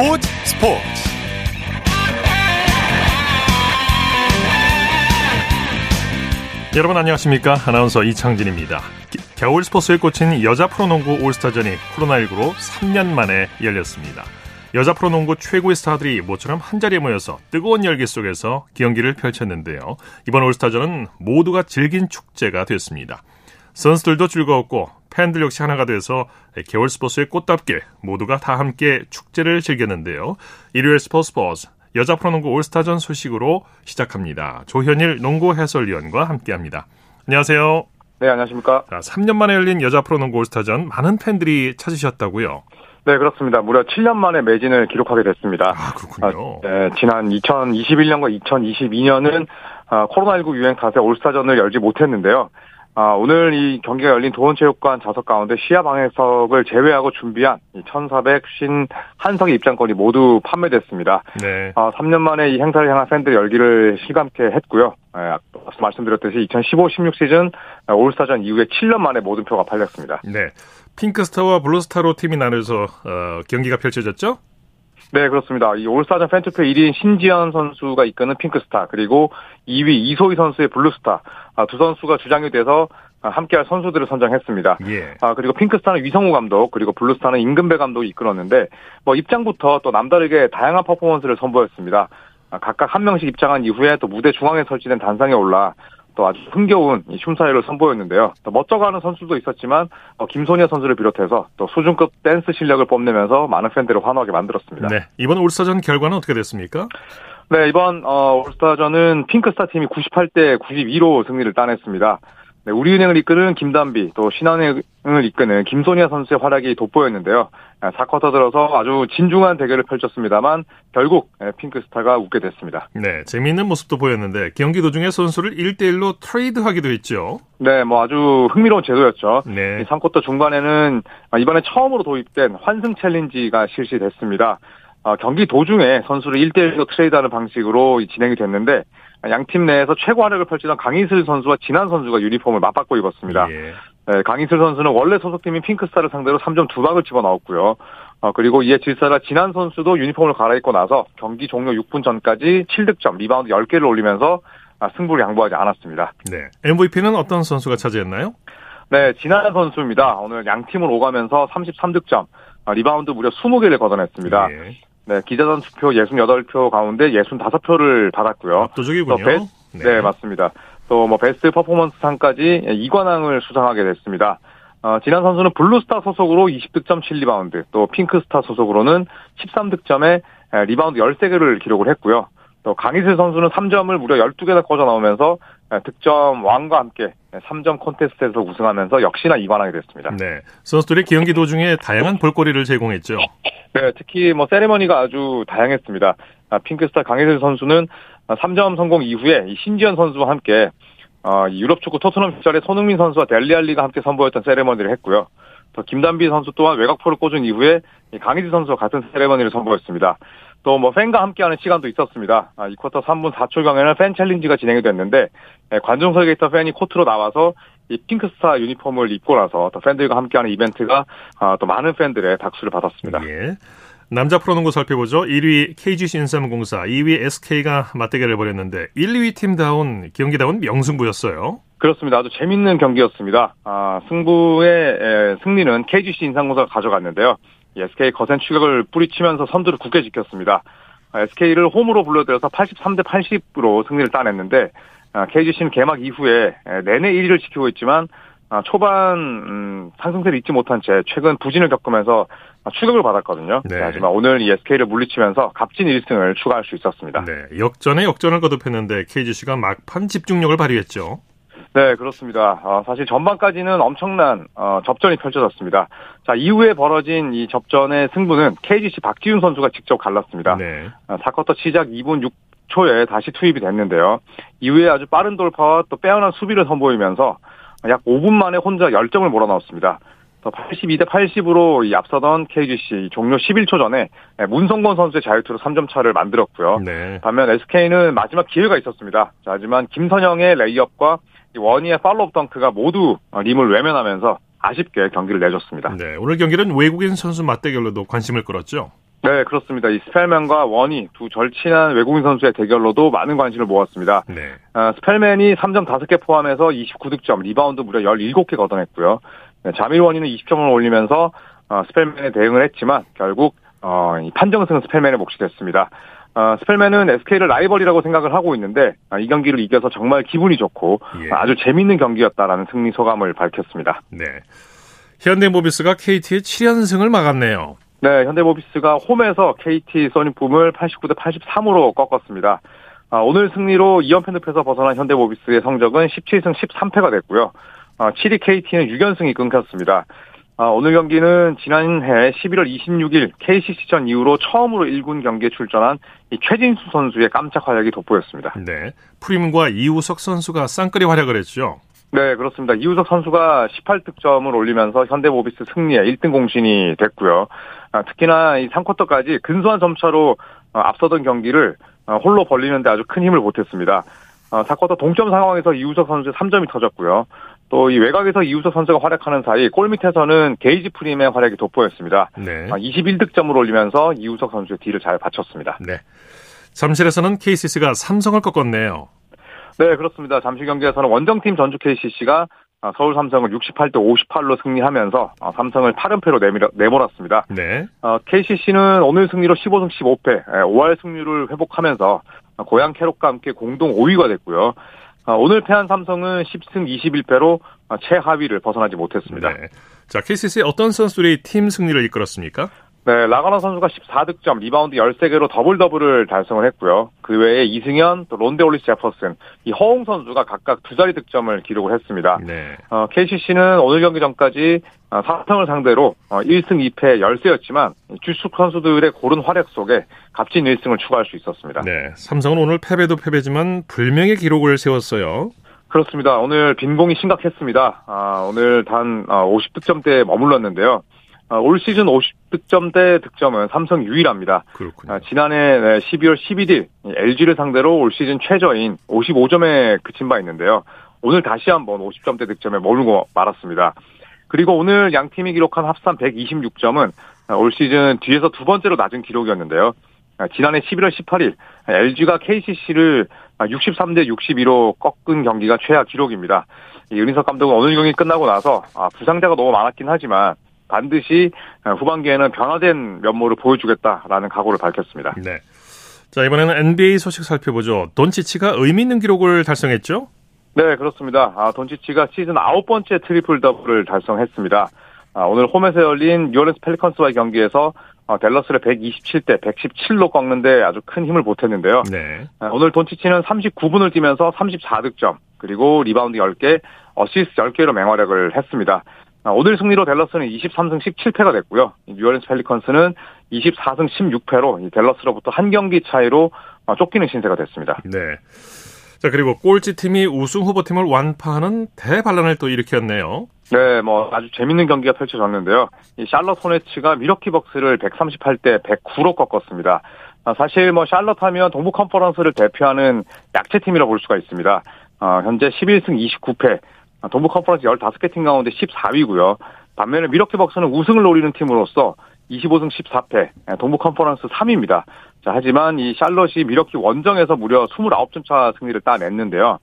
스포츠 스포츠. 여러분 안녕하십니까? 아나운서 이창진입니다. 겨울 스포츠에 꽂힌 여자 프로농구 올스타전이 코로나19로 3년 만에 열렸습니다. 여자 프로농구 최고의 스타들이 모처럼 한자리에 모여서 뜨거운 열기 속에서 경기를 펼쳤는데요. 이번 올스타전은 모두가 즐긴 축제가 됐습니다. 선수들도 즐거웠고 팬들 역시 하나가 돼서 겨울 스포츠의 꽃답게 모두가 다 함께 축제를 즐겼는데요. 일요일 스포츠 스포츠 여자 프로농구 올스타전 소식으로 시작합니다. 조현일 농구 해설위원과 함께합니다. 안녕하세요. 네, 안녕하십니까. 자, 3년 만에 열린 여자 프로농구 올스타전 많은 팬들이 찾으셨다고요. 네, 그렇습니다. 무려 7년 만에 매진을 기록하게 됐습니다. 아, 그렇군요. 아, 네, 지난 2021년과 2022년은 아, 코로나19 유행 탓에 올스타전을 열지 못했는데요. 아, 오늘 이 경기가 열린 도원체육관 좌석 가운데 시야 방해석을 제외하고 준비한 1,451석의 입장권이 모두 판매됐습니다. 네. 아, 3년 만에 이 행사를 향한 팬들 열기를 실감케 했고요. 예, 앞서 말씀드렸듯이 2015-16 시즌 올스타전 이후에 7년 만에 모든 표가 팔렸습니다. 네. 핑크스타와 블루스타로 팀이 나눠서 어, 경기가 펼쳐졌죠? 네, 그렇습니다. 이 올스타전 팬투표 1위인 신지현 선수가 이끄는 핑크스타, 그리고 2위 이소희 선수의 블루스타, 아, 두 선수가 주장이 돼서 함께할 선수들을 선정했습니다. 예. 아, 그리고 핑크스타는 위성우 감독, 그리고 블루스타는 임금배 감독이 이끌었는데, 뭐 입장부터 또 남다르게 다양한 퍼포먼스를 선보였습니다. 아, 각각 한 명씩 입장한 이후에 또 무대 중앙에 설치된 단상에 올라 또 아주 흥겨운 춤사위를 선보였는데요. 또 멋쩍어하는 선수도 있었지만 어, 김소니아 선수를 비롯해서 또 수준급 댄스 실력을 뽐내면서 많은 팬들을 환호하게 만들었습니다. 네. 이번 올스타전 결과는 어떻게 됐습니까? 네, 이번 어, 올스타전은 핑크스타 팀이 98대 92로 승리를 따냈습니다. 네, 우리은행을 이끄는 김단비, 또 신한은행을 이끄는 김소니아 선수의 활약이 돋보였는데요. 4쿼터 들어서 아주 진중한 대결을 펼쳤습니다만 결국 핑크스타가 웃게 됐습니다. 네, 재미있는 모습도 보였는데 경기 도중에 선수를 1대1로 트레이드하기도 했죠. 네, 뭐 아주 흥미로운 제도였죠. 네. 3쿼터 중반에는 이번에 처음으로 도입된 환승 challenge가 실시됐습니다. 어, 경기 도중에 선수를 1대1로 트레이드하는 방식으로 진행이 됐는데 양 팀 내에서 최고 활약을 펼치던 강이슬 선수와 진한 선수가 유니폼을 맞바꿔 입었습니다. 예. 네, 강이슬 선수는 원래 소속팀인 핑크스타를 상대로 3점 두 방을 집어넣었고요. 어, 그리고 이에 질세라 진한 선수도 유니폼을 갈아입고 나서 경기 종료 6분 전까지 7득점, 리바운드 10개를 올리면서 아, 승부를 양보하지 않았습니다. 네. MVP는 어떤 선수가 차지했나요? 네, 진한 선수입니다. 오늘 양 팀을 오가면서 33득점, 아, 리바운드 무려 20개를 걷어냈습니다. 예. 네, 기자단 투표 68표 가운데 65표를 받았고요. 압도적이군요. 또 베, 네. 맞습니다. 또 뭐 베스트 퍼포먼스 상까지 2관왕을 수상하게 됐습니다. 어, 진한 선수는 블루스타 소속으로 20득점 7리바운드, 또 핑크스타 소속으로는 13득점에 리바운드 13개를 기록을 했고요. 또 강이슬 선수는 3점을 무려 12개나 꽂아 넣으면서 득점 왕과 함께 3점 콘테스트에서 우승하면서 역시나 2관왕이 됐습니다. 네. 선수들이 경기 도중에 다양한 볼거리를 제공했죠. 네, 특히 뭐 세레머니가 아주 다양했습니다. 아, 핑크스타 강이슬 선수는 3점 성공 이후에 신지현 선수와 함께 어, 유럽 축구 토트넘 시절에 손흥민 선수와 델리 알리가 함께 선보였던 세레머니를 했고요. 또 김단비 선수 또한 외곽포를 꽂은 이후에 강희지 선수와 같은 세레머니를 선보였습니다. 또 뭐 팬과 함께하는 시간도 있었습니다. 아, 이 쿼터 3분 4초 경에는 팬 challenge가 진행이 됐는데 예, 관중석에 있던 팬이 코트로 나와서 이 핑크스타 유니폼을 입고 나서 또 팬들과 함께하는 이벤트가 아, 또 많은 팬들의 박수를 받았습니다. 예. 남자 프로농구 살펴보죠. 1위 KGC 인삼공사, 2위 SK가 맞대결을 벌였는데 1, 2위 팀다운 경기다운 명승부였어요. 그렇습니다. 아주 재밌는 경기였습니다. 아, 승부의 에, 승리는 KGC 인삼공사가 가져갔는데요. SK 거센 추격을 뿌리치면서 선두를 굳게 지켰습니다. 아, SK를 홈으로 불러들여서 83대 80으로 승리를 따냈는데 아, KGC는 개막 이후에 내내 1위를 지키고 있지만 아, 초반 음, 상승세를 잊지 못한 채 최근 부진을 겪으면서 추격을 받았거든요. 네. 하지만 오늘 이 SK를 물리치면서 값진 1승을 추가할 수 있었습니다. 네. 역전에 역전을 거듭했는데 KGC가 막판 집중력을 발휘했죠. 네, 그렇습니다. 어, 사실 전반까지는 엄청난 어, 접전이 펼쳐졌습니다. 자, 이후에 벌어진 이 접전의 승부는 KGC 박지훈 선수가 직접 갈랐습니다. 네. 어, 4쿼터 시작 2분 6초에 다시 투입이 됐는데요. 이후에 아주 빠른 돌파와 또 빼어난 수비를 선보이면서 약 5분 만에 혼자 10점을 몰아넣었습니다. 82대 80으로 이 앞서던 KGC 종료 11초 전에 문성곤 선수의 자유투로 3점 차를 만들었고요. 네. 반면 SK는 마지막 기회가 있었습니다. 자, 하지만 김선형의 레이업과 워니의 follow-up 덩크가 모두 림을 외면하면서 아쉽게 경기를 내줬습니다. 네. 오늘 경기는 외국인 선수 맞대결로도 관심을 끌었죠. 네, 네, 그렇습니다. 이 스펠맨과 워니 두 절친한 외국인 선수의 대결로도 많은 관심을 모았습니다. 네. 어, 스펠맨이 3점 5개 포함해서 29득점, 리바운드 무려 17개 걷어냈고요. 네, 자밀 워니는 20점을 올리면서 어, 스펠맨에 대응을 했지만 결국 어, 이 판정승은 스펠맨의 몫이 됐습니다. 어, 스펠맨은 SK를 라이벌이라고 생각을 하고 있는데 아, 이 경기를 이겨서 정말 기분이 좋고 예. 아주 재밌는 경기였다라는 승리 소감을 밝혔습니다. 네. 현대모비스가 KT의 7연승을 막았네요. 네, 현대모비스가 홈에서 KT 써니품을 89대 83으로 꺾었습니다. 아, 오늘 승리로 2연패 늪에서 벗어난 현대모비스의 성적은 17승 13패가 됐고요. 아, 7위 KT는 6연승이 끊겼습니다. 아, 오늘 경기는 지난해 11월 26일 KCC전 이후로 처음으로 1군 경기에 출전한 최진수 선수의 깜짝 활약이 돋보였습니다. 네, 프림과 이우석 선수가 쌍끌이 활약을 했죠. 네, 그렇습니다. 이우석 선수가 18득점을 올리면서 현대모비스 승리에 1등 공신이 됐고요. 아, 특히나 이 3쿼터까지 근소한 점차로 어, 앞서던 경기를 어, 홀로 벌리는데 아주 큰 힘을 보탰습니다. 4쿼터 어, 동점 상황에서 이우석 선수의 3점이 터졌고요. 또 이 외곽에서 이우석 선수가 활약하는 사이 골 밑에서는 게이지 프림의 활약이 돋보였습니다. 네. 21득점을 올리면서 이우석 선수의 뒤를 잘 받쳤습니다. 네. 잠실에서는 KCC가 삼성을 꺾었네요. 네, 그렇습니다. 잠실 경기에서는 원정팀 전주 KCC가 아, 서울 삼성을 68대 58로 승리하면서 아, 삼성을 8연패로 내몰았습니다. 네. KCC는 어, 오늘 승리로 15승 15패, 5할 승률을 회복하면서 고양 캐롯과 함께 공동 5위가 됐고요. 아, 오늘 패한 삼성은 10승 21패로 최하위를 벗어나지 못했습니다. 네. 자, KCC 어떤 선수들이 팀 승리를 이끌었습니까? 네, 라건아 선수가 14득점, 리바운드 13개로 더블 더블을 달성을 했고요. 그 외에 이승현, 또 론데 홀리스 제퍼슨, 이 허웅 선수가 각각 두 자리 득점을 기록을 했습니다. 네. 어, KCC는 오늘 경기 전까지 어, 사성을 상대로 어, 1승 2패 열세였지만 주축 선수들의 고른 활약 속에 값진 1승을 추가할 수 있었습니다. 네, 삼성은 오늘 패배도 패배지만 불명의 기록을 세웠어요. 그렇습니다. 오늘 빈공이 심각했습니다. 아, 오늘 단 50득점대에 어, 머물렀는데요. 아, 올 시즌 50득점대 득점은 삼성 유일합니다. 그렇군요. 아, 지난해 12월 11일 LG를 상대로 올 시즌 최저인 55점에 그친 바 있는데요. 오늘 다시 한번 50점대 득점에 머물고 말았습니다. 그리고 오늘 양 팀이 기록한 합산 126점은 올 시즌 뒤에서 두 번째로 낮은 기록이었는데요. 아, 지난해 11월 18일 LG가 KCC를 63대 62로 꺾은 경기가 최하 기록입니다. 윤인석 감독은 오늘 경기 끝나고 나서 부상자가 너무 많았긴 하지만 반드시 후반기에는 변화된 면모를 보여주겠다라는 각오를 밝혔습니다. 네. 자, 이번에는 NBA 소식 살펴보죠. 돈치치가 의미 있는 기록을 달성했죠? 네, 그렇습니다. 아, 돈치치가 시즌 아홉 번째 트리플 더블을 달성했습니다. 아, 오늘 홈에서 열린 뉴올리언스 펠리컨스와의 경기에서 어, 댈러스를 127대 117로 꺾는데 아주 큰 힘을 보탰는데요. 네. 아, 오늘 돈치치는 39분을 뛰면서 34득점, 그리고 리바운드 10개, 어시스트 10개로 맹활약을 했습니다. 아, 오늘 승리로 댈러스는 23승 17패가 됐고요. 뉴올리언스 펠리컨스는 24승 16패로 댈러스로부터 한 경기 차이로 어, 쫓기는 신세가 됐습니다. 네. 자, 그리고 꼴찌 팀이 우승 후보 팀을 완파하는 대반란을 또 일으켰네요. 네, 뭐 아주 재밌는 경기가 펼쳐졌는데요. 이 샬럿 호네츠가 밀워키 벅스를 138대 109로 꺾었습니다. 아, 사실 뭐 샬럿 하면 동부 컨퍼런스를 대표하는 약체팀이라 볼 수가 있습니다. 어, 현재 11승 29패, 아, 동부 컨퍼런스 15개 팀 가운데 14위고요. 반면에 밀워키 벅스는 우승을 노리는 팀으로서 25승 14패, 동부 컨퍼런스 3위입니다. 자, 하지만 이 샬럿이 밀워키 원정에서 무려 29점 차 승리를 따냈는데요.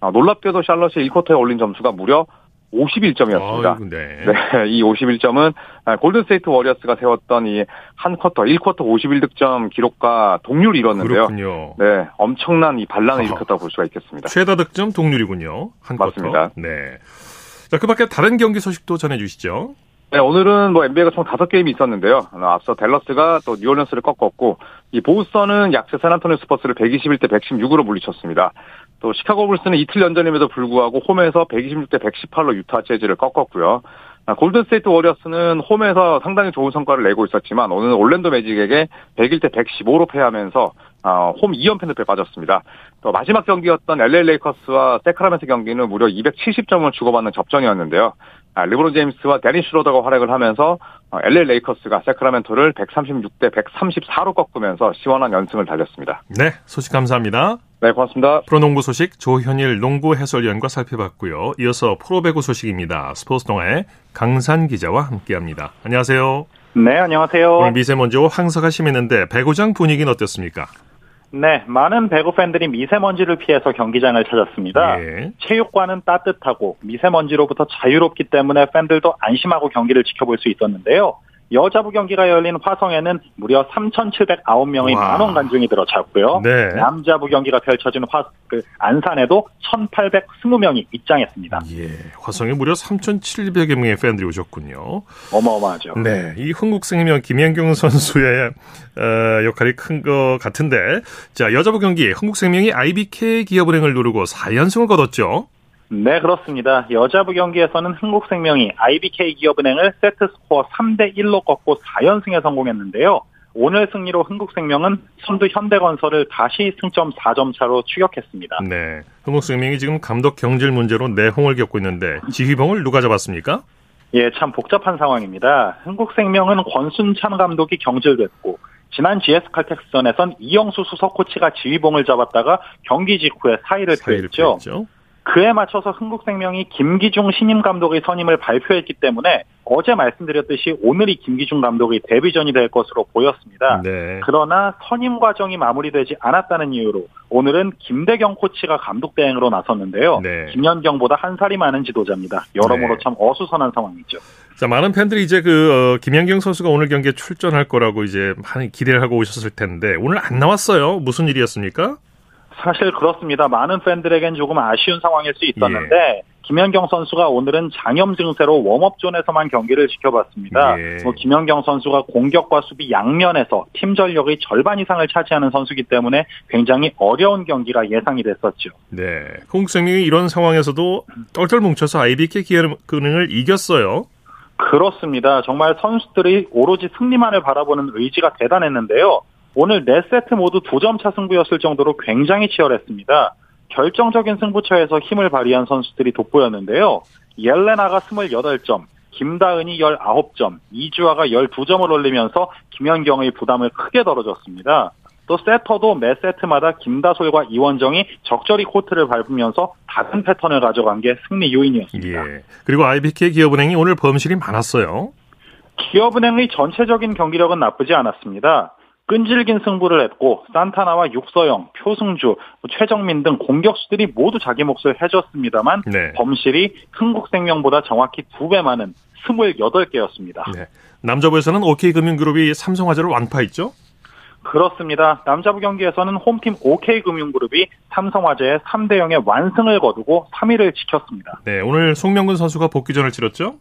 아, 놀랍게도 샬럿이 1쿼터에 올린 점수가 무려 51점이었습니다. 아이고, 네. 네. 이 51점은 골든스테이트 워리어스가 세웠던 이 한 쿼터, 1쿼터 51득점 기록과 동률을 이뤘는데요. 그렇군요. 네. 엄청난 이 반란을 일으켰다고 볼 수가 있겠습니다. 최다 득점 동률이군요. 한 맞습니다. 쿼터. 네. 자, 그 밖에 다른 경기 소식도 전해 주시죠. 네, 오늘은 뭐 NBA가 총 5게임이 있었는데요. 앞서 댈러스가 또 뉴올리언스를 꺾었고, 이 보스턴은 약세 샌안토니오 스퍼스를 121대 116으로 물리쳤습니다. 또 시카고 불스는 이틀 연전임에도 불구하고 홈에서 126대 118로 유타 재즈를 꺾었고요. 아, 골든스테이트 워리어스는 홈에서 상당히 좋은 성과를 내고 있었지만 오늘 올랜도 매직에게 101대 115로 패하면서 아, 홈 2연패 늪에 빠졌습니다. 또 마지막 경기였던 LA 레이커스와 새크라멘토 경기는 무려 270점을 주고받는 접전이었는데요. 아, 르브론 제임스와 데니스 슈로더가 활약을 하면서 LA 어, 레이커스가 새크라멘토를 136대 134로 꺾으면서 시원한 연승을 달렸습니다. 네, 소식 감사합니다. 네, 고맙습니다. 프로농구 소식 조현일 농구 해설위원과 살펴봤고요. 이어서 프로배구 소식입니다. 스포츠 동아의 강산 기자와 함께합니다. 안녕하세요. 네, 안녕하세요. 오늘 미세먼지와 황사가 심했는데 배구장 분위기는 어땠습니까? 네, 많은 배구 팬들이 미세먼지를 피해서 경기장을 찾았습니다. 예. 체육관은 따뜻하고 미세먼지로부터 자유롭기 때문에 팬들도 안심하고 경기를 지켜볼 수 있었는데요. 여자부 경기가 열린 화성에는 무려 3,709명의 와. 만원 관중이 들어찼고요. 네. 남자부 경기가 펼쳐진 화, 그 안산에도 1,820명이 입장했습니다. 예. 화성에 무려 3,700여 명의 팬들이 오셨군요. 어마어마하죠. 네. 이 흥국생명 김연경 선수의 어, 역할이 큰 것 같은데 자 여자부 경기 흥국생명이 IBK 기업은행을 누르고 4연승을 거뒀죠. 네, 그렇습니다. 여자부 경기에서는 흥국생명이 IBK 기업은행을 세트 스코어 3대 1로 꺾고 4연승에 성공했는데요. 오늘 승리로 흥국생명은 선두 현대건설을 다시 승점 4점 차로 추격했습니다. 네. 흥국생명이 지금 감독 경질 문제로 내홍을 겪고 있는데 지휘봉을 누가 잡았습니까? 예, 참 복잡한 상황입니다. 흥국생명은 권순찬 감독이 경질됐고 지난 GS 칼텍스전에선 이영수 수석 코치가 지휘봉을 잡았다가 경기 직후에 사의를 사의를 표했죠. 그에 맞춰서 흥국생명이 김기중 신임 감독의 선임을 발표했기 때문에 어제 말씀드렸듯이 오늘이 김기중 감독의 데뷔전이 될 것으로 보였습니다. 네. 그러나 선임 과정이 마무리되지 않았다는 이유로 오늘은 김대경 코치가 감독 대행으로 나섰는데요. 네. 김연경보다 한 살이 많은 지도자입니다. 여러모로 네. 참 어수선한 상황이죠. 자, 많은 팬들이 이제 그 어, 김연경 선수가 오늘 경기에 출전할 거라고 이제 많이 기대를 하고 오셨을 텐데 오늘 안 나왔어요. 무슨 일이었습니까? 사실 그렇습니다. 많은 팬들에겐 조금 아쉬운 상황일 수 있었는데 예. 김연경 선수가 오늘은 장염 증세로 웜업존에서만 경기를 지켜봤습니다. 예. 뭐 김연경 선수가 공격과 수비 양면에서 팀 전력의 절반 이상을 차지하는 선수이기 때문에 굉장히 어려운 경기가 예상이 됐었죠. 네. 흥국생명이 이런 상황에서도 똘똘 뭉쳐서 IBK 기업은행을 이겼어요. 그렇습니다. 정말 선수들이 오로지 승리만을 바라보는 의지가 대단했는데요. 오늘 4세트 모두 2점 차 승부였을 정도로 굉장히 치열했습니다. 결정적인 승부처에서 힘을 발휘한 선수들이 돋보였는데요. 옐레나가 28점, 김다은이 19점, 이주아가 12점을 올리면서 김연경의 부담을 크게 덜어줬습니다. 또 세터도 매 세트마다 김다솔과 이원정이 적절히 코트를 밟으면서 다른 패턴을 가져간 게 승리 요인이었습니다. 예. 그리고 IBK 기업은행이 오늘 범실이 많았어요. 기업은행의 전체적인 경기력은 나쁘지 않았습니다. 끈질긴 승부를 했고 산타나와 육서영, 표승주, 최정민 등 공격수들이 모두 자기 몫을 해줬습니다만 네. 범실이 흥국생명보다 정확히 두 배 많은 28개였습니다. 네. 남자부에서는 OK금융그룹이 삼성화재를 완파했죠. 그렇습니다. 남자부 경기에서는 홈팀 OK금융그룹이 삼성화재의 3대 0의 완승을 거두고 3위를 지켰습니다. 네. 오늘 송명근 선수가 복귀전을 치렀죠.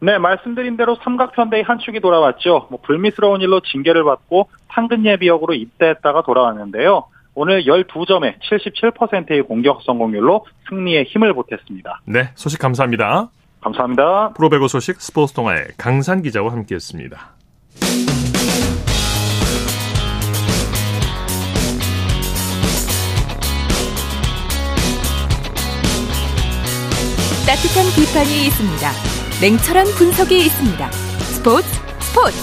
네, 말씀드린 대로 삼각편대의 한 축이 돌아왔죠. 뭐 불미스러운 일로 징계를 받고 상근 예비역으로 입대했다가 돌아왔는데요. 오늘 12점에 77%의 공격 성공률로 승리에 힘을 보탰습니다. 네. 소식 감사합니다. 감사합니다. 프로배구 소식 스포츠 동아의 강산 기자와 함께했습니다. 따뜻한 비판이 있습니다. 냉철한 분석이 있습니다. 스포츠 스포츠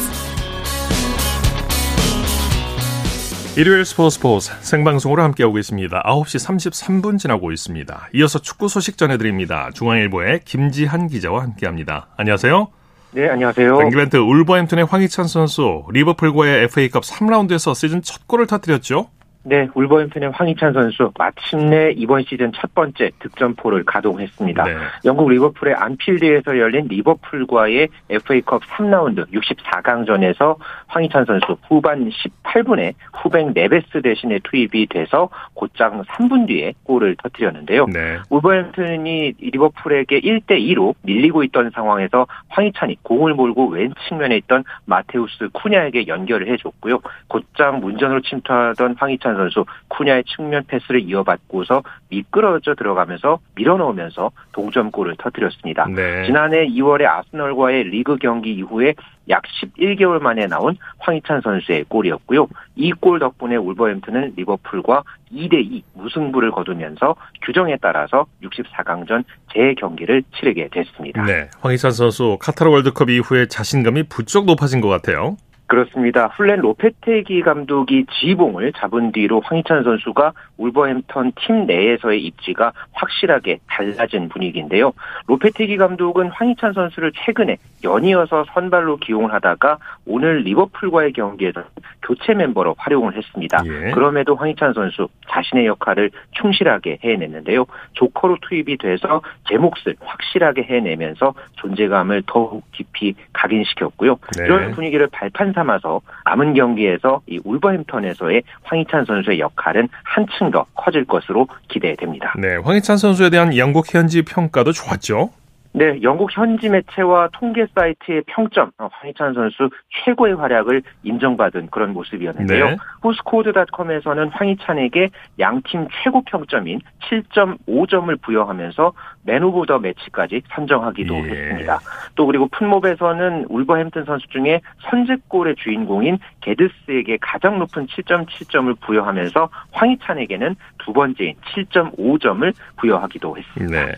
일요일 스포츠 스포츠 생방송으로 함께하고 있습니다. 9시 33분 지나고 있습니다. 이어서 축구 소식 전해드립니다. 중앙일보의 김지한 기자와 함께합니다. 안녕하세요. 네, 안녕하세요. 잉글랜드 울버햄튼의 황희찬 선수 리버풀과의 FA컵 3라운드에서 시즌 첫 골을 터뜨렸죠. 네, 울버햄튼의 황희찬 선수 마침내 이번 시즌 첫 번째 득점포를 가동했습니다. 네. 영국 리버풀의 안필드에서 열린 리버풀과의 FA컵 3라운드 64강전에서 황희찬 선수 후반 18분에 후백 네베스 대신에 투입이 돼서 곧장 3분 뒤에 골을 터뜨렸는데요. 네. 울버햄튼이 리버풀에게 1대 2로 밀리고 있던 상황에서 황희찬이 공을 몰고 왼 측면에 있던 마테우스 쿠냐에게 연결을 해줬고요. 곧장 문전으로 침투하던 황희찬 선수 쿠냐의 측면 패스를 이어받고서 미끄러져 들어가면서 밀어넣으면서 동점골을 터뜨렸습니다. 네. 지난해 2월에 아스널과의 리그 경기 이후에 약 11개월 만에 나온 황희찬 선수의 골이었고요. 이 골 덕분에 울버햄튼은 리버풀과 2대2 무승부를 거두면서 규정에 따라서 64강전 재경기를 치르게 됐습니다. 네. 황희찬 선수 카타르 월드컵 이후에 자신감이 부쩍 높아진 것 같아요. 그렇습니다. 훌렌 로페테기 감독이 지휘봉을 잡은 뒤로 황희찬 선수가 울버햄턴 팀 내에서의 입지가 확실하게 달라진 분위기인데요. 로페테기 감독은 황희찬 선수를 최근에 연이어서 선발로 기용을 하다가 오늘 리버풀과의 경기에서 교체 멤버로 활용을 했습니다. 예. 그럼에도 황희찬 선수 자신의 역할을 충실하게 해냈는데요. 조커로 투입이 돼서 제 몫을 확실하게 해내면서 존재감을 더욱 깊이 각인시켰고요. 네. 이런 분위기를 발판 삼아서 남은 경기에서 이 울버햄턴에서의 황희찬 선수의 역할은 한층 더 커질 것으로 기대됩니다. 네, 황희찬 선수에 대한 영국 현지 평가도 좋았죠. 네, 영국 현지 매체와 통계 사이트의 평점, 어, 황희찬 선수 최고의 활약을 인정받은 그런 모습이었는데요. 네. 후스코어드닷컴에서는 황희찬에게 양팀 최고 평점인 7.5점을 부여하면서 Man of the Match까지 선정하기도 예. 했습니다. 또 그리고 풋몹에서는 울버햄튼 선수 중에 선제골의 주인공인 게드스에게 가장 높은 7.7점을 부여하면서 황희찬에게는 두 번째인 7.5점을 부여하기도 했습니다. 네.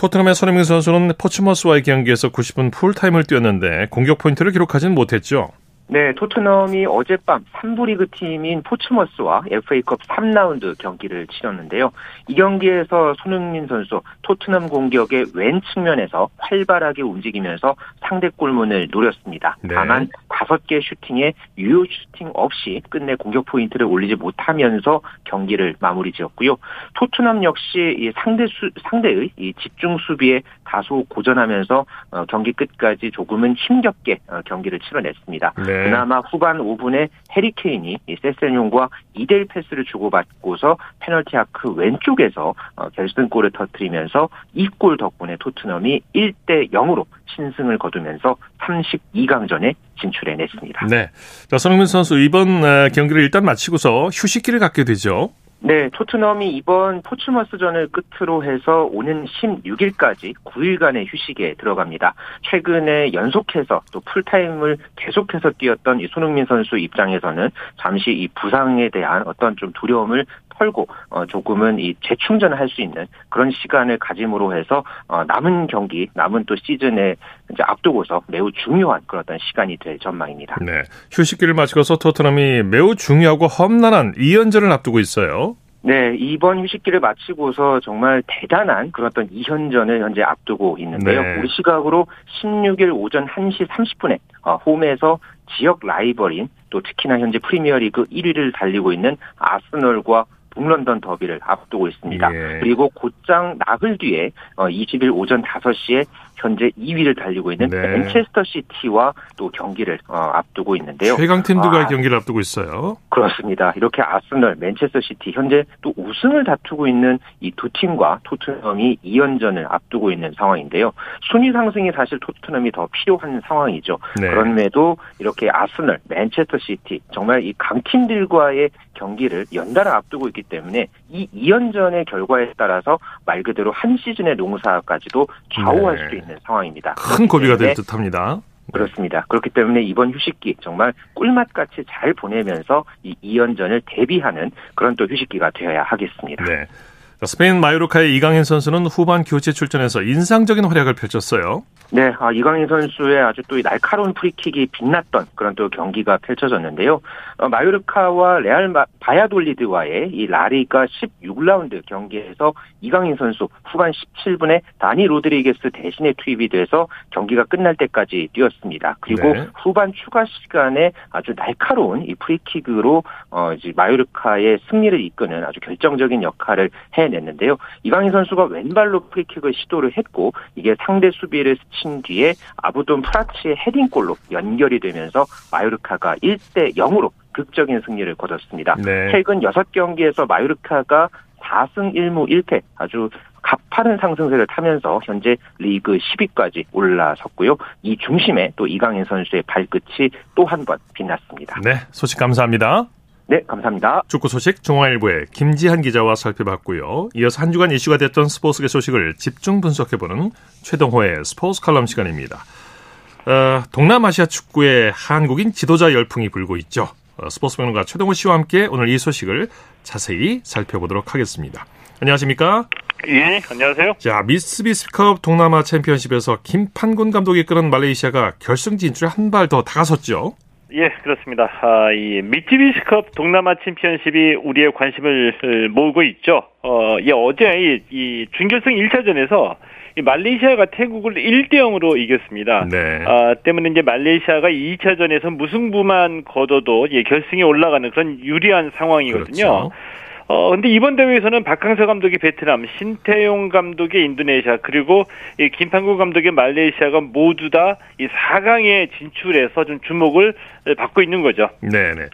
토트넘의 손흥민 선수는 포츠머스와의 경기에서 90분 풀타임을 뛰었는데 공격 포인트를 기록하지는 못했죠. 네, 토트넘이 어젯밤 3부 리그 팀인 포츠머스와 FA컵 3라운드 경기를 치렀는데요. 이 경기에서 손흥민 선수 토트넘 공격의 왼 측면에서 활발하게 움직이면서 상대 골문을 노렸습니다. 네. 다만 5개 슈팅에 유효 슈팅 없이 끝내 공격 포인트를 올리지 못하면서 경기를 마무리 지었고요. 토트넘 역시 이 상대 수, 상대의 이 집중 수비에 다소 고전하면서 어, 경기 끝까지 조금은 힘겹게 어, 경기를 치러냈습니다. 네. 그나마 후반 5분에 해리 케인이 세세뇽과 2대1 패스를 주고받고서 페널티 아크 왼쪽에서 어, 결승골을 터뜨리면서 이 골 덕분에 토트넘이 1대 0으로 신승을 거두면서 32강전에 진출해냈습니다. 네. 자, 손흥민 선수 이번 경기를 일단 마치고서 휴식기를 갖게 되죠. 네, 토트넘이 이번 포츠머스전을 끝으로 해서 오는 16일까지 9일간의 휴식에 들어갑니다. 최근에 연속해서 또 풀타임을 계속해서 뛰었던 이 손흥민 선수 입장에서는 잠시 이 부상에 대한 어떤 좀 두려움을 털고 어 조금은 이 재충전을 할 수 있는 그런 시간을 가짐으로 해서 어 남은 경기 남은 또 시즌에 이제 앞두고서 매우 중요한 그런 어떤 시간이 될 전망입니다. 네. 휴식기를 마치고서 토트넘이 매우 중요하고 험난한 2연전을 앞두고 있어요. 네, 이번 휴식기를 마치고서 정말 대단한 그런 어떤 2현전을 현재 앞두고 있는데요. 네. 우리 시각으로 16일 오전 1시 30분에 어, 홈에서 지역 라이벌인 또 특히나 현재 프리미어리그 1위를 달리고 있는 아스널과 북런던 더비를 앞두고 있습니다. 예. 그리고 곧장 나흘 뒤에 20일 어, 오전 5시에 현재 2위를 달리고 있는 네. 맨체스터 시티와 또 경기를 어, 앞두고 있는데요. 최강 팀들과 아, 경기를 앞두고 있어요. 그렇습니다. 이렇게 아스널, 맨체스터 시티 현재 또 우승을 다투고 있는 이 두 팀과 토트넘이 2연전을 앞두고 있는 상황인데요. 순위 상승이 사실 토트넘이 더 필요한 상황이죠. 네. 그럼에도 이렇게 아스널, 맨체스터 시티 정말 이 강팀들과의 경기를 연달아 앞두고 있기 때문에 이 2연전의 결과에 따라서 말 그대로 한 시즌의 농사까지도 좌우할 네. 수도 있는 상황입니다. 큰 고비가 될 듯합니다. 그렇습니다. 그렇기 때문에 이번 휴식기 정말 꿀맛같이 잘 보내면서 이 2연전을 대비하는 그런 또 휴식기가 되어야 하겠습니다. 네. 스페인 마요르카의 이강인 선수는 후반 교체 출전해서 인상적인 활약을 펼쳤어요. 네, 아, 이강인 선수의 아주 또 날카로운 프리킥이 빛났던 그런 또 경기가 펼쳐졌는데요. 어, 마요르카와 레알 마, 바야돌리드와의 이 라리가 16라운드 경기에서 이강인 선수 후반 17분에 다니 로드리게스 대신에 투입이 돼서 경기가 끝날 때까지 뛰었습니다. 그리고 네. 후반 추가 시간에 아주 날카로운 이 프리킥으로 어, 이제 마요르카의 승리를 이끄는 아주 결정적인 역할을 해 냈는데요. 이강인 선수가 왼발로 프리킥을 시도를 했고 이게 상대 수비를 스친 뒤에 아브돈 프라츠의 헤딩골로 연결이 되면서 마요르카가 1대 0으로 극적인 승리를 거뒀습니다. 네. 최근 6경기에서 마요르카가 4승 1무 1패 아주 가파른 상승세를 타면서 현재 리그 10위까지 올라섰고요. 이 중심에 또 이강인 선수의 발끝이 또 한 번 빛났습니다. 네, 소식 감사합니다. 네, 감사합니다. 축구 소식 중앙일보의 김지한 기자와 살펴봤고요. 이어서 한 주간 이슈가 됐던 스포츠계 소식을 집중 분석해보는 최동호의 스포츠 칼럼 시간입니다. 어, 동남아시아 축구에 한국인 지도자 열풍이 불고 있죠. 어, 스포츠 평론가 최동호 씨와 함께 오늘 이 소식을 자세히 살펴보도록 하겠습니다. 안녕하십니까? 예, 안녕하세요. 자, 미스비스컵 동남아 챔피언십에서 김판곤 감독이 이끄는 말레이시아가 결승 진출에 한 발 더 다가섰죠. 예, 그렇습니다. 아, 이 미쯔비시컵 동남아 챔피언십이 우리의 관심을 모으고 있죠. 어, 예, 어제 이, 이 준결승 1차전에서 이 말레이시아가 태국을 1대 0으로 이겼습니다. 네. 아, 때문에 이제 말레이시아가 2차전에서 무승부만 거둬도 예, 결승에 올라가는 그런 유리한 상황이거든요. 그렇죠. 어, 근데 이번 대회에서는 박항서 감독이 베트남, 신태용 감독의 인도네시아, 그리고 이 김판구 감독의 말레이시아가 모두 다 이 4강에 진출해서 좀 주목을 받고 있는 거죠. 네네.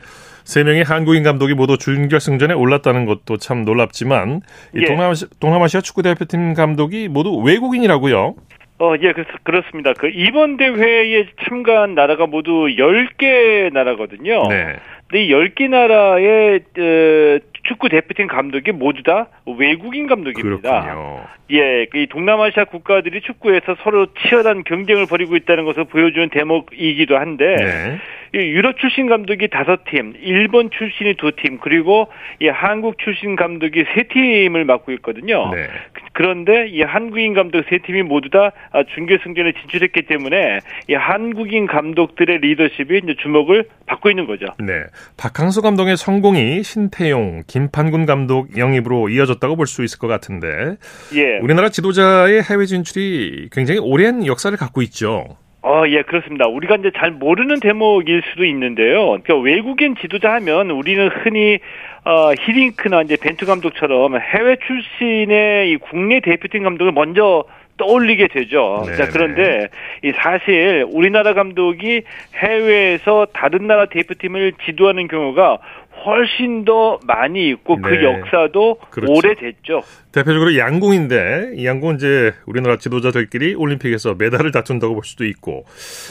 세 명의 한국인 감독이 모두 준결승전에 올랐다는 것도 참 놀랍지만 이 예. 동남아시, 동남아시아 축구 대표팀 감독이 모두 외국인이라고요. 어, 예, 그, 그렇습니다. 그, 이번 대회에 참가한 나라가 모두 10개 나라거든요. 네. 근데 이 10개 나라의, 어, 축구 대표팀 감독이 모두 다 외국인 감독입니다. 그렇군요. 예, 이 동남아시아 국가들이 축구에서 서로 치열한 경쟁을 벌이고 있다는 것을 보여주는 대목이기도 한데, 네. 이 유럽 출신 감독이 다섯 팀, 일본 출신이 두 팀, 그리고 이 한국 출신 감독이 세 팀을 맡고 있거든요. 네. 그런데 이 한국인 감독 세 팀이 모두 다 아, 준결승전에 진출했기 때문에 이 한국인 감독들의 리더십이 이제 주목을 받고 있는 거죠. 네. 박항서 감독의 성공이 신태용, 김판군 감독 영입으로 이어졌다고 볼 수 있을 것 같은데 예. 우리나라 지도자의 해외 진출이 굉장히 오랜 역사를 갖고 있죠. 어, 예, 그렇습니다. 우리가 이제 잘 모르는 대목일 수도 있는데요. 그러니까 외국인 지도자 하면 우리는 흔히 어, 히링크나 이제 벤투 감독처럼 해외 출신의 이 국내 대표팀 감독을 먼저 떠올리게 되죠. 자, 그런데 이 사실 우리나라 감독이 해외에서 다른 나라 대표팀을 지도하는 경우가 훨씬 더 많이 있고 그 네. 역사도 그렇죠. 오래됐죠. 대표적으로 양궁인데 이 양궁은 이제 우리나라 지도자들끼리 올림픽에서 메달을 다툰다고 볼 수도 있고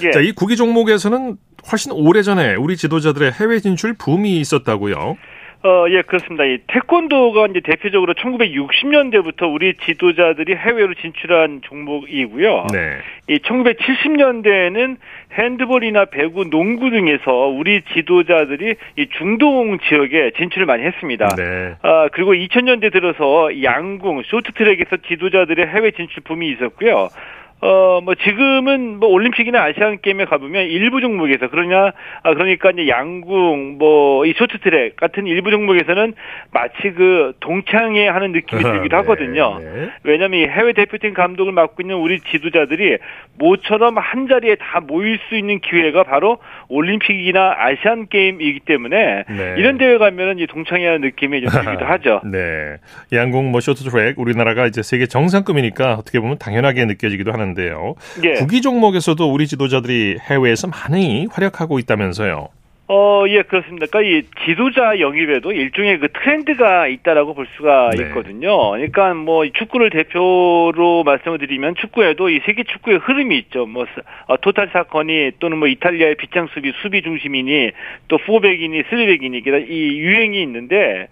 예. 자, 이 구기 종목에서는 훨씬 오래전에 우리 지도자들의 해외 진출 붐이 있었다고요. 어, 예, 그렇습니다. 이 태권도가 이제 대표적으로 1960년대부터 우리 지도자들이 해외로 진출한 종목이고요. 네. 이 1970년대에는 핸드볼이나 배구, 농구 등에서 우리 지도자들이 이 중동 지역에 진출을 많이 했습니다. 네. 아, 그리고 2000년대 들어서 양궁, 쇼트트랙에서 지도자들의 해외 진출 붐이 있었고요. 어, 뭐, 지금은 뭐, 올림픽이나 아시안 게임에 가보면 일부 종목에서, 그러냐, 아, 그러니까 이제 양궁, 뭐, 이 쇼트 트랙 같은 일부 종목에서는 마치 그 동창회 하는 느낌이 들기도 네, 하거든요. 네. 왜냐면 이 해외 대표팀 감독을 맡고 있는 우리 지도자들이 모처럼 한 자리에 다 모일 수 있는 기회가 바로 올림픽이나 아시안 게임이기 때문에 네. 이런 대회 가면은 이 동창회 하는 느낌이 좀 들기도 하죠. 네. 양궁 뭐 쇼트 트랙 우리나라가 이제 세계 정상급이니까 어떻게 보면 당연하게 느껴지기도 하는데 요. 예. 구기 종목에서도 우리 지도자들이 해외에서 많이 활약하고 있다면서요. 어, 예, 그렇습니다. 그러니까 이 지도자 영입에도 일종의 그 트렌드가 있다라고 볼 수가 네. 있거든요. 그러니까 뭐 축구를 대표로 말씀을 드리면 축구에도 이 세계 축구의 흐름이 있죠. 뭐 어, 토탈 사건이 또는 뭐 이탈리아의 빗장 수비 수비 중심이니 또 포백이니 쓰리백이니 이 유행이 있는데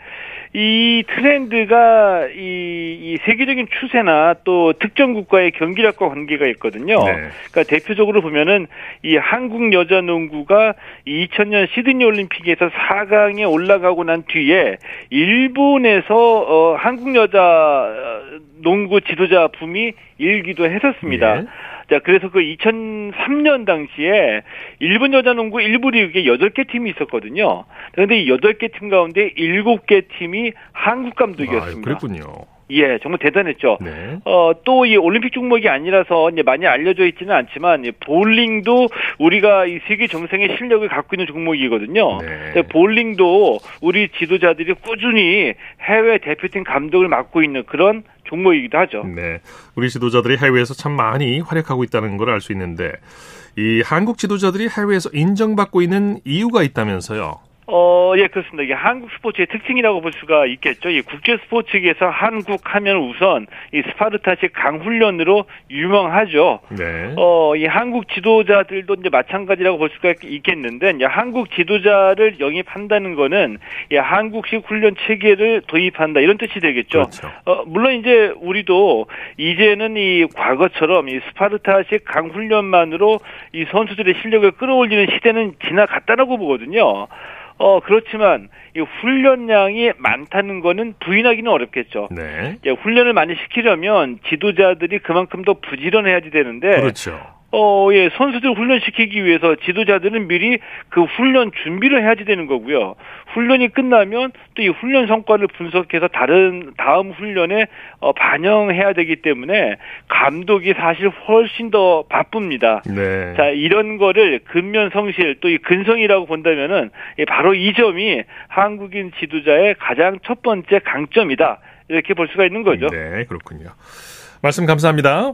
이 트렌드가 이, 이 세계적인 추세나 또 특정 국가의 경기력과 관계가 있거든요. 네. 그러니까 대표적으로 보면은 이 한국 여자 농구가 2000년 시드니 올림픽에서 4강에 올라가고 난 뒤에 일본에서 어, 한국 여자 어, 농구 지도자 붐이 일기도 했었습니다. 예. 자, 그래서 그 2003년 당시에 일본 여자 농구 1부 리그에 8개 팀이 있었거든요. 그런데 이 8개 팀 가운데 7개 팀이 한국 아, 감독이었습니다. 그랬군요. 예, 정말 대단했죠. 네. 어, 또 이 올림픽 종목이 아니라서 이제 많이 알려져 있지는 않지만 이 볼링도 우리가 이 세계 정상의 실력을 갖고 있는 종목이거든요. 네. 볼링도 우리 지도자들이 꾸준히 해외 대표팀 감독을 맡고 있는 그런 종목이기도 하죠. 네. 우리 지도자들이 해외에서 참 많이 활약하고 있다는 걸 알 수 있는데 이 한국 지도자들이 해외에서 인정받고 있는 이유가 있다면서요. 어, 예, 그렇습니다. 이게 한국 스포츠의 특징이라고 볼 수가 있겠죠. 이 국제 스포츠계에서 한국 하면 우선 이 스파르타식 강훈련으로 유명하죠. 네. 어, 이 한국 지도자들도 이제 마찬가지라고 볼 수가 있겠는데, 이제 한국 지도자를 영입한다는 거는 이 한국식 훈련 체계를 도입한다 이런 뜻이 되겠죠. 그렇죠. 어, 물론 이제 우리도 이제는 이 과거처럼 이 스파르타식 강훈련만으로 이 선수들의 실력을 끌어올리는 시대는 지나갔다라고 보거든요. 어, 그렇지만 이 훈련량이 많다는 거는 부인하기는 어렵겠죠. 네. 예, 훈련을 많이 시키려면 지도자들이 그만큼 더 부지런해야지 되는데 그렇죠. 어, 예, 선수들 훈련시키기 위해서 지도자들은 미리 그 훈련 준비를 해야지 되는 거고요. 훈련이 끝나면 또 이 훈련 성과를 분석해서 다른 다음 훈련에 어, 반영해야 되기 때문에 감독이 사실 훨씬 더 바쁩니다. 네. 자, 이런 거를 근면 성실 또 이 근성이라고 본다면은 예, 바로 이 점이 한국인 지도자의 가장 첫 번째 강점이다. 이렇게 볼 수가 있는 거죠. 네, 그렇군요. 말씀 감사합니다.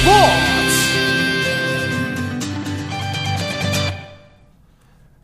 스포츠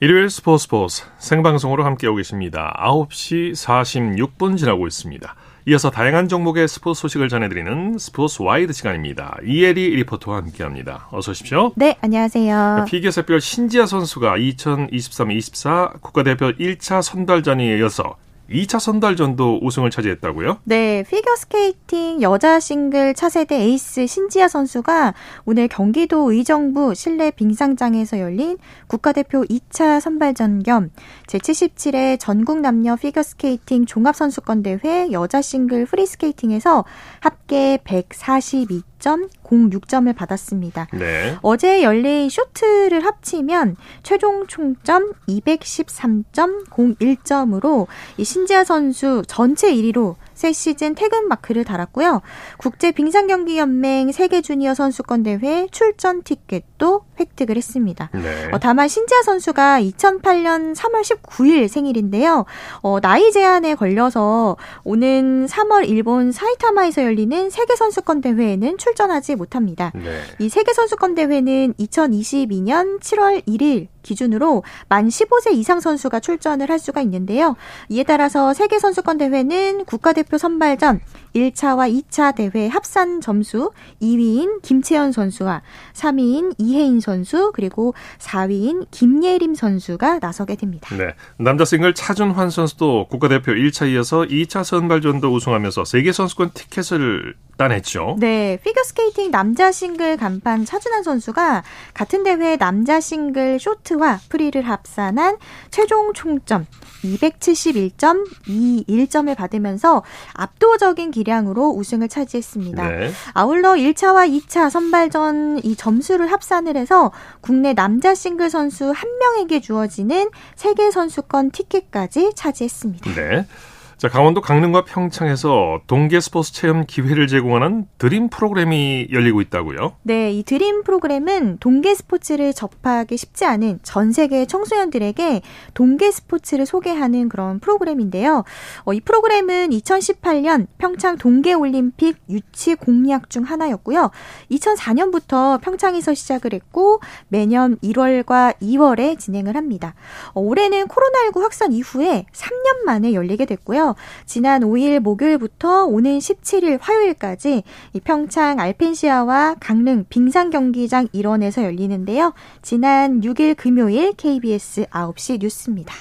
일요일 스포츠 스포츠 생방송으로 함께하고 계십니다. 9시 46분 지나고 있습니다. 이어서 다양한 종목의 스포츠 소식을 전해드리는 스포츠 와이드 시간입니다. 이혜리 리포터와 함께합니다. 어서 오십시오. 네, 안녕하세요. 피겨 샛별 신지아 선수가 2023-24 국가대표 1차 선발전에 이어서 2차 선발전도 우승을 차지했다고요? 네, 피겨 스케이팅 여자 싱글 차세대 에이스 신지아 선수가 오늘 경기도 의정부 실내 빙상장에서 열린 국가대표 2차 선발전 겸 제77회 전국 남녀 피겨 스케이팅 종합 선수권 대회 여자 싱글 프리 스케이팅에서 합계 142 06점을 받았습니다. 네. 어제 열린 쇼트를 합치면 최종 총점 213.01점으로 이 신지아 선수 전체 1위로 새 시즌 퇴근 마크를 달았고요. 국제 빙상 경기 연맹 세계 주니어 선수권 대회 출전 티켓도 획득을 했습니다. 네. 어, 다만 신지아 선수가 2008년 3월 19일 생일인데요. 어, 나이 제한에 걸려서 오는 3월 일본 사이타마에서 열리는 세계 선수권 대회에는 출전하지 못합니다. 네. 이 세계 선수권 대회는 2022년 7월 1일 기준으로 만 15세 이상 선수가 출전을 할 수가 있는데요. 이에 따라서 세계 선수권 대회는 국가대표 선발전 1차와 2차 대회 합산 점수 2위인 김채연 선수와 3위인 이해인 선수 그리고 4위인 김예림 선수가 나서게 됩니다. 네. 남자 싱글 차준환 선수도 국가대표 1차 이어서 2차 선발전도 우승하면서 세계 선수권 티켓을 따냈죠. 네, 피겨스케이팅 남자 싱글 간판 차준환 선수가 같은 대회 남자 싱글 쇼트와 프리를 합산한 최종 총점 271.21점을 받으면서 압도적인 기량으로 우승을 차지했습니다. 네. 아울러 1차와 2차 선발전 이 점수를 합산을 해서 국내 남자 싱글 선수 한 명에게 주어지는 세계 선수권 티켓까지 차지했습니다. 네. 자, 강원도 강릉과 평창에서 동계 스포츠 체험 기회를 제공하는 드림 프로그램이 열리고 있다고요? 네, 이 드림 프로그램은 동계 스포츠를 접하기 쉽지 않은 전 세계 청소년들에게 동계 스포츠를 소개하는 그런 프로그램인데요. 어, 이 프로그램은 2018년 평창 동계 올림픽 유치 공약 중 하나였고요. 2004년부터 평창에서 시작을 했고 매년 1월과 2월에 진행을 합니다. 어, 올해는 코로나19 확산 이후에 3년 만에 열리게 됐고요. 지난 5일 목요일부터 오는 17일 화요일까지 평창 알펜시아와 강릉 빙상 경기장 일원에서 열리는데요. 지난 6일 금요일 KBS 9시 뉴스입니다.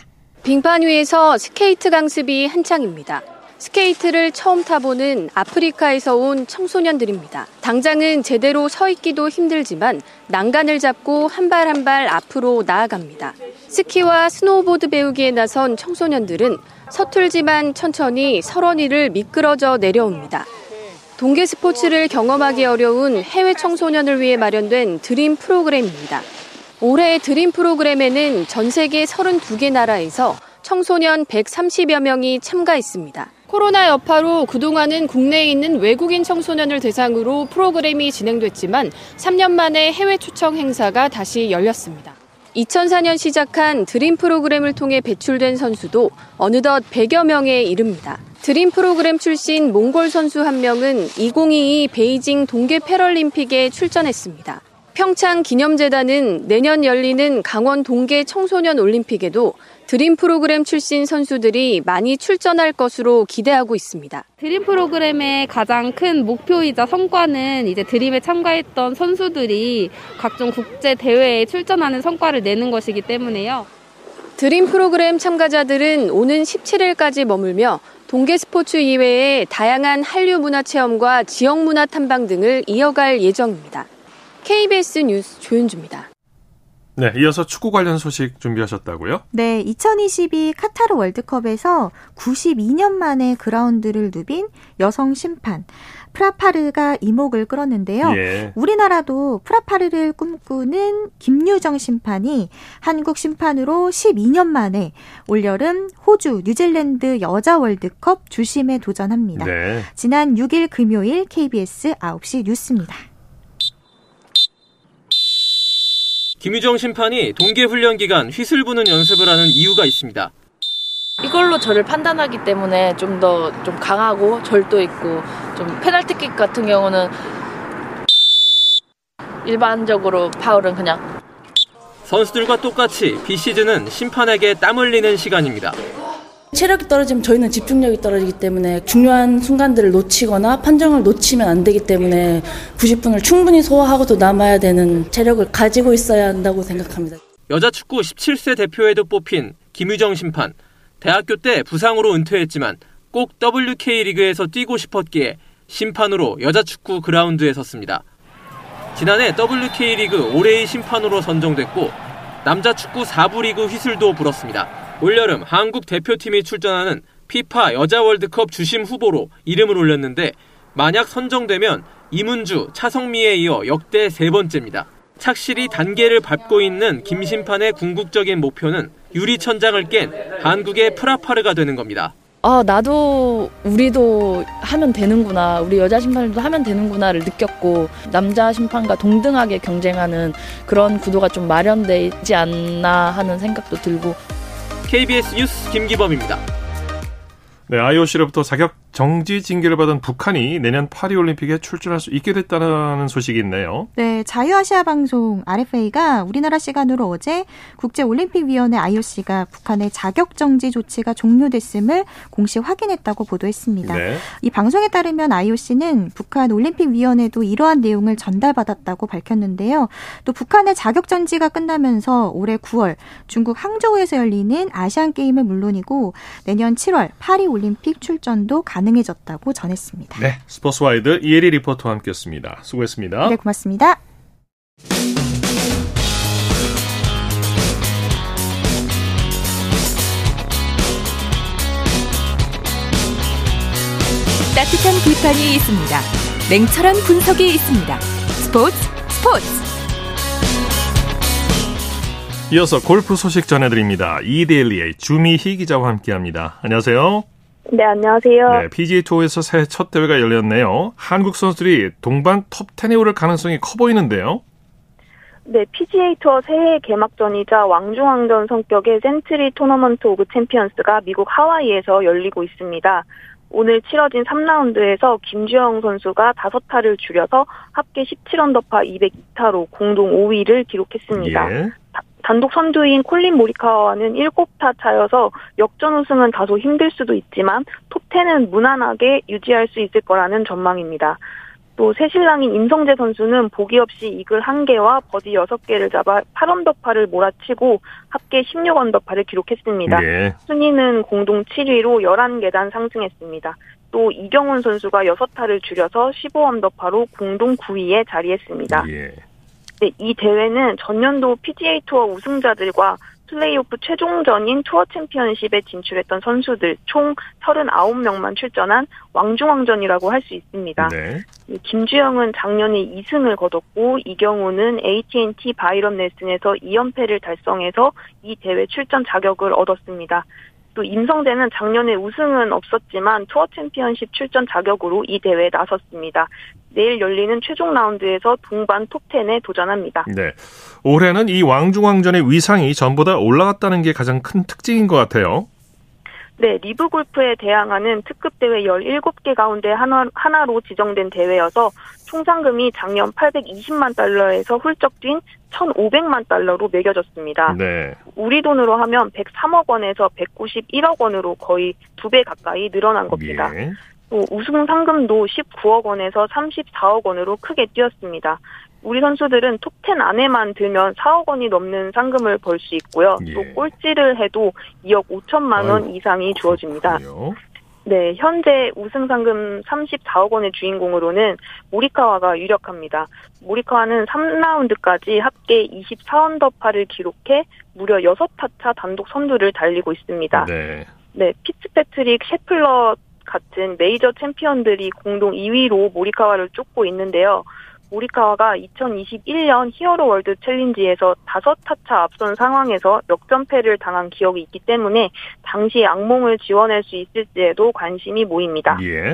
빙판 위에서 스케이트 강습이 한창입니다. 스케이트를 처음 타보는 아프리카에서 온 청소년들입니다. 당장은 제대로 서 있기도 힘들지만 난간을 잡고 한 발 한 발 앞으로 나아갑니다. 스키와 스노우보드 배우기에 나선 청소년들은 서툴지만 천천히 설원 위를 미끄러져 내려옵니다. 동계 스포츠를 경험하기 어려운 해외 청소년을 위해 마련된 드림 프로그램입니다. 올해 드림 프로그램에는 전 세계 32개 나라에서 청소년 130여 명이 참가했습니다. 코로나 여파로 그동안은 국내에 있는 외국인 청소년을 대상으로 프로그램이 진행됐지만 3년 만에 해외 초청 행사가 다시 열렸습니다. 2004년 시작한 드림 프로그램을 통해 배출된 선수도 어느덧 100여 명에 이릅니다. 드림 프로그램 출신 몽골 선수 한 명은 2022 베이징 동계 패럴림픽에 출전했습니다. 평창 기념재단은 내년 열리는 강원 동계 청소년 올림픽에도 드림 프로그램 출신 선수들이 많이 출전할 것으로 기대하고 있습니다. 드림 프로그램의 가장 큰 목표이자 성과는 이제 드림에 참가했던 선수들이 각종 국제 대회에 출전하는 성과를 내는 것이기 때문에요. 드림 프로그램 참가자들은 오는 17일까지 머물며 동계 스포츠 이외에 다양한 한류 문화 체험과 지역 문화 탐방 등을 이어갈 예정입니다. KBS 뉴스 조윤주입니다. 네, 이어서 축구 관련 소식 준비하셨다고요? 네, 2022 카타르 월드컵에서 92년 만에 그라운드를 누빈 여성 심판 프라파르가 이목을 끌었는데요. 예. 우리나라도 프라파르를 꿈꾸는 김유정 심판이 한국 심판으로 12년 만에 올여름 호주, 뉴질랜드 여자 월드컵 주심에 도전합니다. 네. 지난 6일 금요일 KBS 9시 뉴스입니다. 김유정 심판이 동계훈련 기간 휘슬 부는 연습을 하는 이유가 있습니다. 이걸로 저를 판단하기 때문에 좀 더좀 좀 강하고 절도 있고 좀 페널티킥 같은 경우는 일반적으로 파울은 그냥 선수들과 똑같이 비시즌은 심판에게 땀 흘리는 시간입니다. 체력이 떨어지면 저희는 집중력이 떨어지기 때문에 중요한 순간들을 놓치거나 판정을 놓치면 안 되기 때문에 90분을 충분히 소화하고도 남아야 되는 체력을 가지고 있어야 한다고 생각합니다. 여자 축구 17세 대표에도 뽑힌 김유정 심판. 대학교 때 부상으로 은퇴했지만 꼭 WK 리그에서 뛰고 싶었기에 심판으로 여자 축구 그라운드에 섰습니다. 지난해 WK 리그 올해의 심판으로 선정됐고 남자 축구 4부 리그 휘슬도 불었습니다. 올여름 한국 대표팀이 출전하는 피파 여자 월드컵 주심 후보로 이름을 올렸는데 만약 선정되면 이문주, 차성미에 이어 역대 세 번째입니다. 착실히 단계를 밟고 있는 김 심판의 궁극적인 목표는 유리천장을 깬 한국의 프라파르가 되는 겁니다. 아, 나도 우리도 하면 되는구나. 우리 여자 심판들도 하면 되는구나를 느꼈고 남자 심판과 동등하게 경쟁하는 그런 구도가 좀 마련되지 않나 하는 생각도 들고 KBS 뉴스 김기범입니다. 네, IOC로부터 자격 정지 징계를 받은 북한이 내년 파리 올림픽에 출전할 수 있게 됐다는 소식이 있네요. 네, 자유아시아 방송 RFA가 우리나라 시간으로 어제 국제 올림픽 위원회 IOC가 북한의 자격 정지 조치가 종료됐음을 공식 확인했다고 보도했습니다. 네. 이 방송에 따르면 IOC는 북한 올림픽 위원회도 이러한 내용을 전달받았다고 밝혔는데요. 또 북한의 자격 정지가 끝나면서 올해 9월 중국 항저우에서 열리는 아시안 게임은 물론이고 내년 7월 파리 올림픽 출전도 가능 가능해졌다고 전했습니다. 네, 스포츠와이드 이혜리 리포터와 함께했습니다. 수고했습니다. 네, 고맙습니다. 따뜻한 비판이 있습니다. 냉철한 분석이 있습니다. 스포츠 스포츠. 이어서 골프 소식 전해드립니다. 이데일리의 주미희 기자와 함께합니다. 안녕하세요. 네, 안녕하세요. 네, PGA 투어에서 새해 첫 대회가 열렸네요. 한국 선수들이 동반 톱10에 오를 가능성이 커 보이는데요. 네, PGA 투어 새해 개막전이자 왕중왕전 성격의 센트리 토너먼트 오브 챔피언스가 미국 하와이에서 열리고 있습니다. 오늘 치러진 3라운드에서 김주형 선수가 5타를 줄여서 합계 17언더파 202타로 공동 5위를 기록했습니다. 예. 단독 선두인 콜린 모리카와와는 7타 차여서 역전 우승은 다소 힘들 수도 있지만 톱10은 무난하게 유지할 수 있을 거라는 전망입니다. 또 새신랑인 임성재 선수는 보기 없이 이글 1개와 버디 6개를 잡아 8언더파를 몰아치고 합계 16언더파를 기록했습니다. 네. 순위는 공동 7위로 11계단 상승했습니다. 또 이경훈 선수가 6타를 줄여서 15언더파로 공동 9위에 자리했습니다. 예. 네, 이 대회는 전년도 PGA 투어 우승자들과 플레이오프 최종전인 투어 챔피언십에 진출했던 선수들 총 39명만 출전한 왕중왕전이라고 할 수 있습니다. 네. 김주영은 작년에 2승을 거뒀고 이경우는 AT&T 바이런 넬슨에서 2연패를 달성해서 이 대회 출전 자격을 얻었습니다. 또 임성재는 작년에 우승은 없었지만 투어 챔피언십 출전 자격으로 이 대회에 나섰습니다. 내일 열리는 최종 라운드에서 동반 톱10에 도전합니다. 네. 올해는 이 왕중왕전의 위상이 전보다 올라갔다는 게 가장 큰 특징인 것 같아요. 네, 리브 골프에 대항하는 특급 대회 17개 가운데 하나, 하나로 지정된 대회여서 총 상금이 작년 820만 달러에서 훌쩍 뛴 1,500만 달러로 매겨졌습니다. 네. 우리 돈으로 하면 103억 원에서 191억 원으로 거의 두 배 가까이 늘어난 겁니다. 예. 또 우승 상금도 19억 원에서 34억 원으로 크게 뛰었습니다. 우리 선수들은 톱10 안에만 들면 4억 원이 넘는 상금을 벌 수 있고요. 예. 또 꼴찌를 해도 2억 5천만 원 아유, 이상이 주어집니다. 그렇군요. 네, 현재 우승 상금 34억 원의 주인공으로는 모리카와가 유력합니다. 모리카와는 3라운드까지 합계 24언더파를 기록해 무려 6타차 단독 선두를 달리고 있습니다. 네. 네, 피츠패트릭 셰플러 같은 메이저 챔피언들이 공동 2위로 모리카와를 쫓고 있는데요. 모리카와가 2021년 히어로 월드 챌린지에서 다섯 타차 앞선 상황에서 역전패를 당한 기억이 있기 때문에 당시 악몽을 지워낼 수 있을지에도 관심이 모입니다. 예.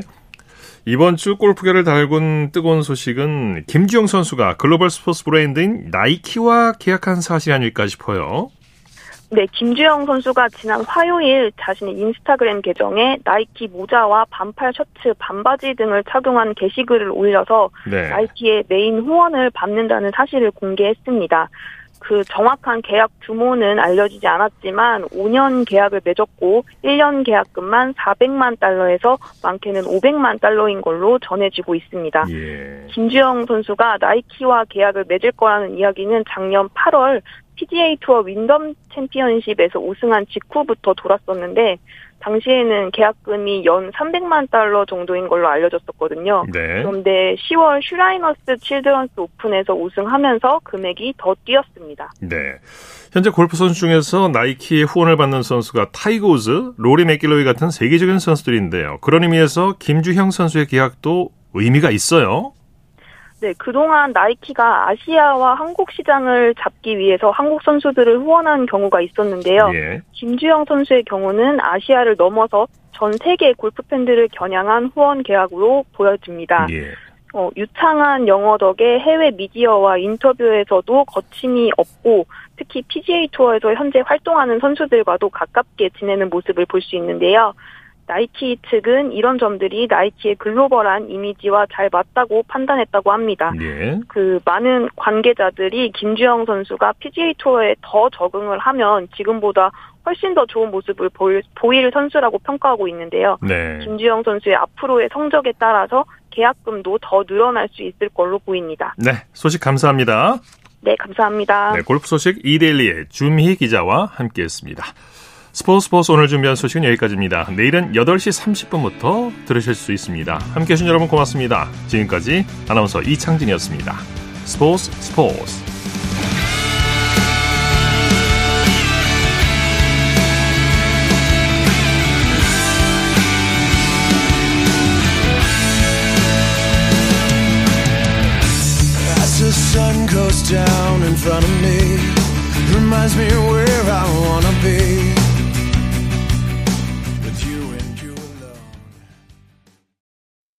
이번 주 골프계를 달군 뜨거운 소식은 김주형 선수가 글로벌 스포츠 브랜드인 나이키와 계약한 사실이 아닐까 싶어요. 네, 김주영 선수가 지난 화요일 자신의 인스타그램 계정에 나이키 모자와 반팔 셔츠, 반바지 등을 착용한 게시글을 올려서 네. 나이키의 메인 후원을 받는다는 사실을 공개했습니다. 그 정확한 계약 규모는 알려지지 않았지만 5년 계약을 맺었고 1년 계약금만 400만 달러에서 많게는 500만 달러인 걸로 전해지고 있습니다. 예. 김주영 선수가 나이키와 계약을 맺을 거라는 이야기는 작년 8월 PGA 투어 윈덤 챔피언십에서 우승한 직후부터 돌았었는데 당시에는 계약금이 연 300만 달러 정도인 걸로 알려졌었거든요. 네. 그런데 10월 슈라이너스 칠드런스 오픈에서 우승하면서 금액이 더 뛰었습니다. 네. 현재 골프 선수 중에서 나이키의 후원을 받는 선수가 타이거 우즈, 로리 맥길로이 같은 세계적인 선수들인데요. 그런 의미에서 김주형 선수의 계약도 의미가 있어요. 네, 그동안 나이키가 아시아와 한국 시장을 잡기 위해서 한국 선수들을 후원한 경우가 있었는데요. 예. 김주영 선수의 경우는 아시아를 넘어서 전 세계 골프 팬들을 겨냥한 후원 계약으로 보여집니다. 예. 어, 유창한 영어 덕에 해외 미디어와 인터뷰에서도 거침이 없고 특히 PGA 투어에서 현재 활동하는 선수들과도 가깝게 지내는 모습을 볼 수 있는데요. 나이키 측은 이런 점들이 나이키의 글로벌한 이미지와 잘 맞다고 판단했다고 합니다. 예. 그 많은 관계자들이 김주영 선수가 PGA 투어에 더 적응을 하면 지금보다 훨씬 더 좋은 모습을 보일, 보일 선수라고 평가하고 있는데요. 네. 김주영 선수의 앞으로의 성적에 따라서 계약금도 더 늘어날 수 있을 걸로 보입니다. 네. 소식 감사합니다. 네, 감사합니다. 네, 골프 소식 이데일리의 준희 기자와 함께했습니다. 스포츠 스포츠 오늘 준비한 소식은 여기까지입니다. 내일은 8시 30분부터 들으실 수 있습니다. 함께 해 주신 여러분 고맙습니다. 지금까지 아나운서 이창진이었습니다. 스포츠 스포츠 As the sun goes down in front of me, reminds me where.